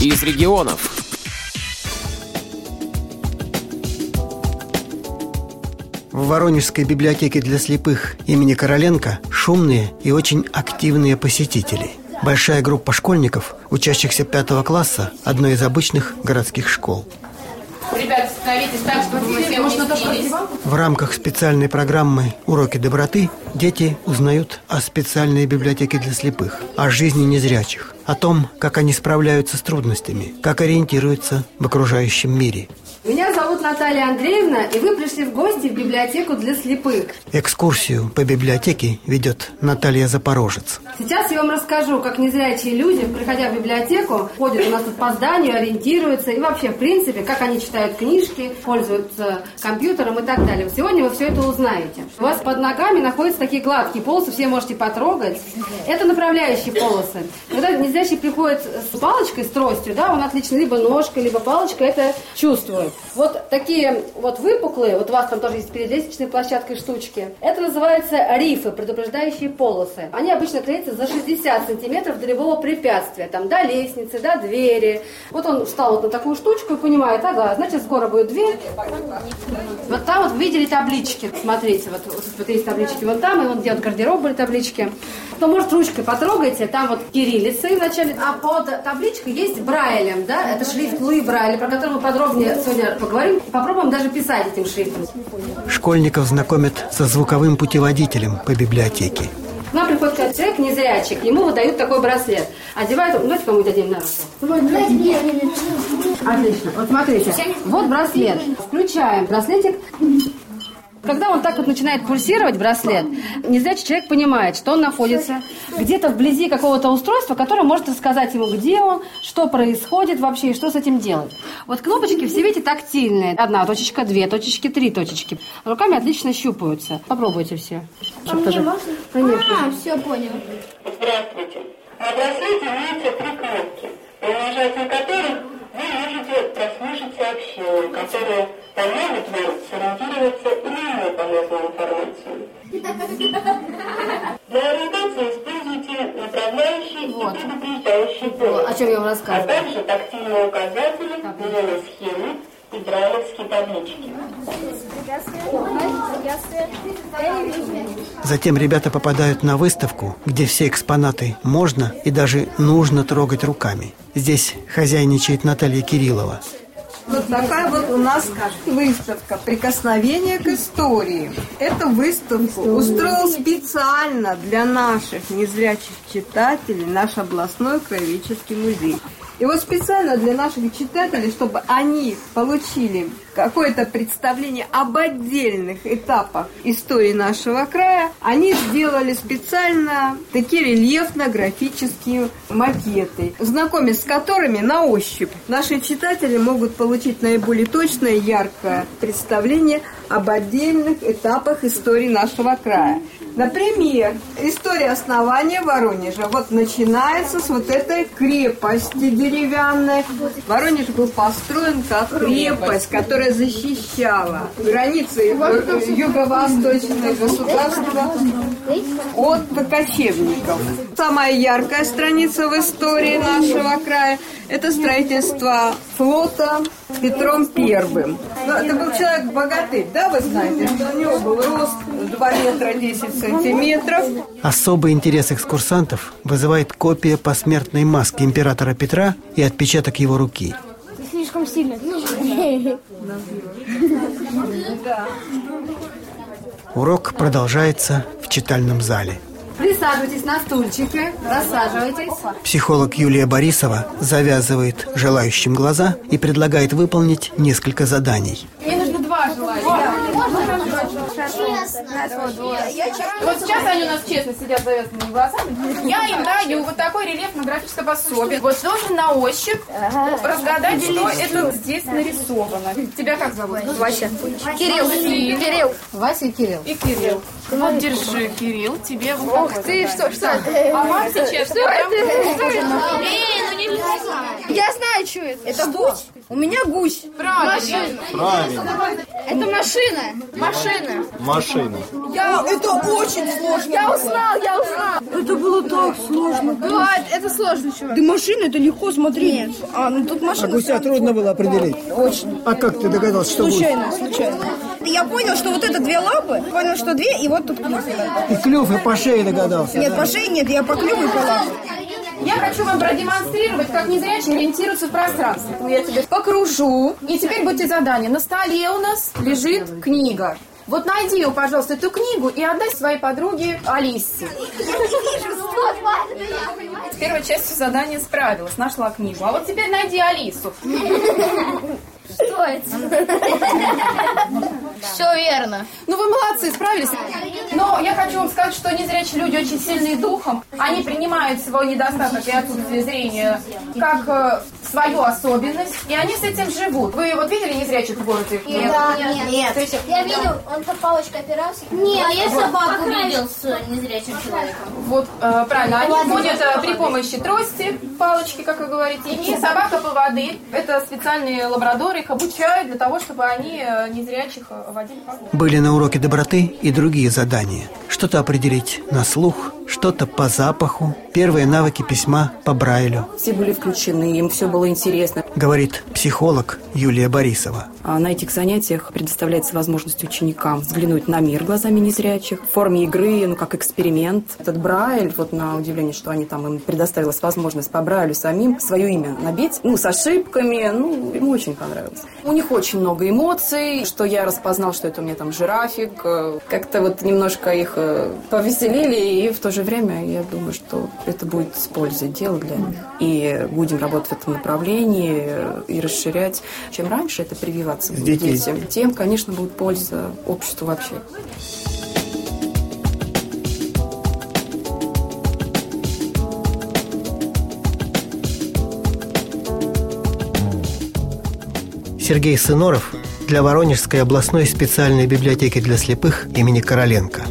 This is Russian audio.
из регионов. В Воронежской библиотеке для слепых имени Короленко шумные и очень активные посетители. Большая группа школьников, учащихся пятого класса одной из обычных городских школ. Ребят, становитесь так, чтобы мы все уместились. В рамках специальной программы «Уроки доброты» дети узнают о специальной библиотеке для слепых, о жизни незрячих, о том, как они справляются с трудностями, как ориентируются в окружающем мире – меня зовут Наталья Андреевна, и вы пришли в гости в библиотеку для слепых. Экскурсию по библиотеке ведет Наталья Запорожец. Сейчас я вам расскажу, как незрячие люди, приходя в библиотеку, ходят у нас тут по зданию, ориентируются, и вообще, в принципе, как они читают книжки, пользуются компьютером и так далее. Сегодня вы все это узнаете. У вас под ногами находятся такие гладкие полосы, все можете потрогать. Это направляющие полосы. Когда незрячий приходит с палочкой, с тростью, да, он отлично либо ножкой, либо палочкой это чувствует. Вот такие вот выпуклые, вот у вас там тоже есть перед лестничной площадкой штучки, это называется рифы, предупреждающие полосы. Они обычно клеятся за 60 сантиметров до любого препятствия, там, до лестницы, до двери. Вот он встал вот на такую штучку и понимает, ага, значит, скоро будет дверь. Вот там вот видели таблички, смотрите, вот, вот, есть таблички вон там, и вот где вот гардероб были таблички. То, может, ручкой потрогайте, там вот кириллицы вначале, а под табличкой есть Брайлем, да, это шрифт Луи Брайля, про который мы подробнее сегодня поговорим, попробуем даже писать этим шрифтом. Школьников знакомят со звуковым путеводителем по библиотеке. К нам приходит человек незрячий, ему выдают такой браслет. Одевают, давайте кому-нибудь оденем на руку. Отлично. Вот смотрите, вот браслет. Включаем браслетик. Когда он так вот начинает пульсировать, браслет, незрячий человек понимает, что он находится где-то вблизи какого-то устройства, которое может рассказать ему, где он, что происходит вообще и что с этим делать. Вот кнопочки все, видите, тактильные. Одна точечка, две точечки, три точечки. Руками отлично щупаются. Попробуйте все. А мне тоже... можно? Конечно. А, все, понял. Здравствуйте. На браслете имеются три кнопки, при нажатии которых можете прослушать сообщения, которые помогут вам сориентироваться и на полезную информацию. Для ориентации используйте направляющий Вот. и предупреждающий голос, о чем я вам а рассказывала. также тактильные указатели, зеленые схемы. Затем ребята попадают на выставку, где все экспонаты можно и даже нужно трогать руками. Здесь хозяйничает Наталья Кириллова. Вот такая вот у нас выставка «Прикосновение к истории». Эту выставку устроил специально для наших незрячих читателей наш областной краеведческий музей. И вот специально для наших читателей, чтобы они получили какое-то представление об отдельных этапах истории нашего края, они сделали специально такие рельефно-графические макеты, знакомясь с которыми на ощупь наши читатели могут получить наиболее точное яркое представление об отдельных этапах истории нашего края. Например, история основания Воронежа. Вот начинается с вот этой крепости деревянной. Воронеж был построен как крепость, которая защищала границы юго-восточного государства от кочевников. Самая яркая страница в истории нашего края – это строительство флота Петром Первым. Ну, Это был человек богатырь, да, вы знаете, что у него был рост 2 метра 10 сантиметров. Особый интерес экскурсантов вызывает копия посмертной маски императора Петра и отпечаток его руки. Слишком сильно. Урок продолжается в читальном зале. Присаживайтесь на стульчики, рассаживайтесь. Психолог Юлия Борисова завязывает желающим глаза и предлагает выполнить несколько заданий. Мне нужно два желания. Вот сейчас они у нас честно сидят завязанными глазами. Я им даю вот такое рельефно-графическое пособие. Вот должен на ощупь разгадать, что это здесь нарисовано. Тебя как зовут? Вася. Кирилл. Кирилл. Вася и Кирилл. И Кирилл. Вот держи, Кирилл, тебе вот Ух ты, что, что? А вам сейчас прям- Я знаю, что это? Это гусь? У меня гусь. Правильно. Правильно. Это машина. Машина. Машина. Я, это очень сложно. Я узнал, я узнал. Это было так сложно. Бывает, это сложно, чувак. Да машина, это легко смотреть. Нет. А, ну тут машина. А гуся трудно было определить? Очень. А как ты догадался, что гусь? Случайно, случайно. Я понял, что вот это две лапы, понял, что две, и вот тут клюв. И клюв, и по шее догадался. Нет, по шее нет, я по клюву и по лапе. Я хочу вам продемонстрировать, как незрячие ориентируются в пространстве. Поэтому Я тебя покружу. И теперь будет задание. На столе у нас лежит книга. Вот найди, пожалуйста, эту книгу и отдай своей подруге Алисе. С первой частью задания справилась, нашла книгу. А вот теперь найди Алису. Что это? Все верно. Ну, вы молодцы, справились. Но я хочу вам сказать, что незрячие люди очень сильные духом. Они принимают свой недостаток и отсутствие зрения как э, свою особенность, и они с этим живут. Вы вот видели незрячих в городе? Нет. Нет. То есть, Я видел, он по палочкой опирался. Нет, я собаку видел с незрячим человеком. Вот, э, правильно, они ходят э, при помощи трости, палочки, как вы говорите, и собака по воды. Это специальные лабрадоры, их обучают для того, чтобы они э, незрячих э, водили по воде. Были на уроке доброты и другие задания. Что-то определить на слух, что-то по запаху, первые навыки письма по Брайлю, Все были включены, им все было интересно. Говорит психолог Юлия Борисова. А на этих занятиях предоставляется возможность ученикам взглянуть на мир глазами незрячих в форме игры, ну, как эксперимент. Этот Брайль, вот на удивление, что они там, им предоставилась возможность по Брайлю самим свое имя набить, ну, с ошибками, ну, ему очень понравилось. У них очень много эмоций, что я распознал, что это у меня там жирафик, э, как-то вот немножко их э, повеселили, и в то же время я думаю, что это будет с пользой дело для них. И будем работать в этом направлении э, и расширять. Чем раньше это прививаться будет детей. детям, тем, конечно, будет польза обществу вообще. Сергей Сыноров для Воронежской областной специальной библиотеки для слепых имени Короленко.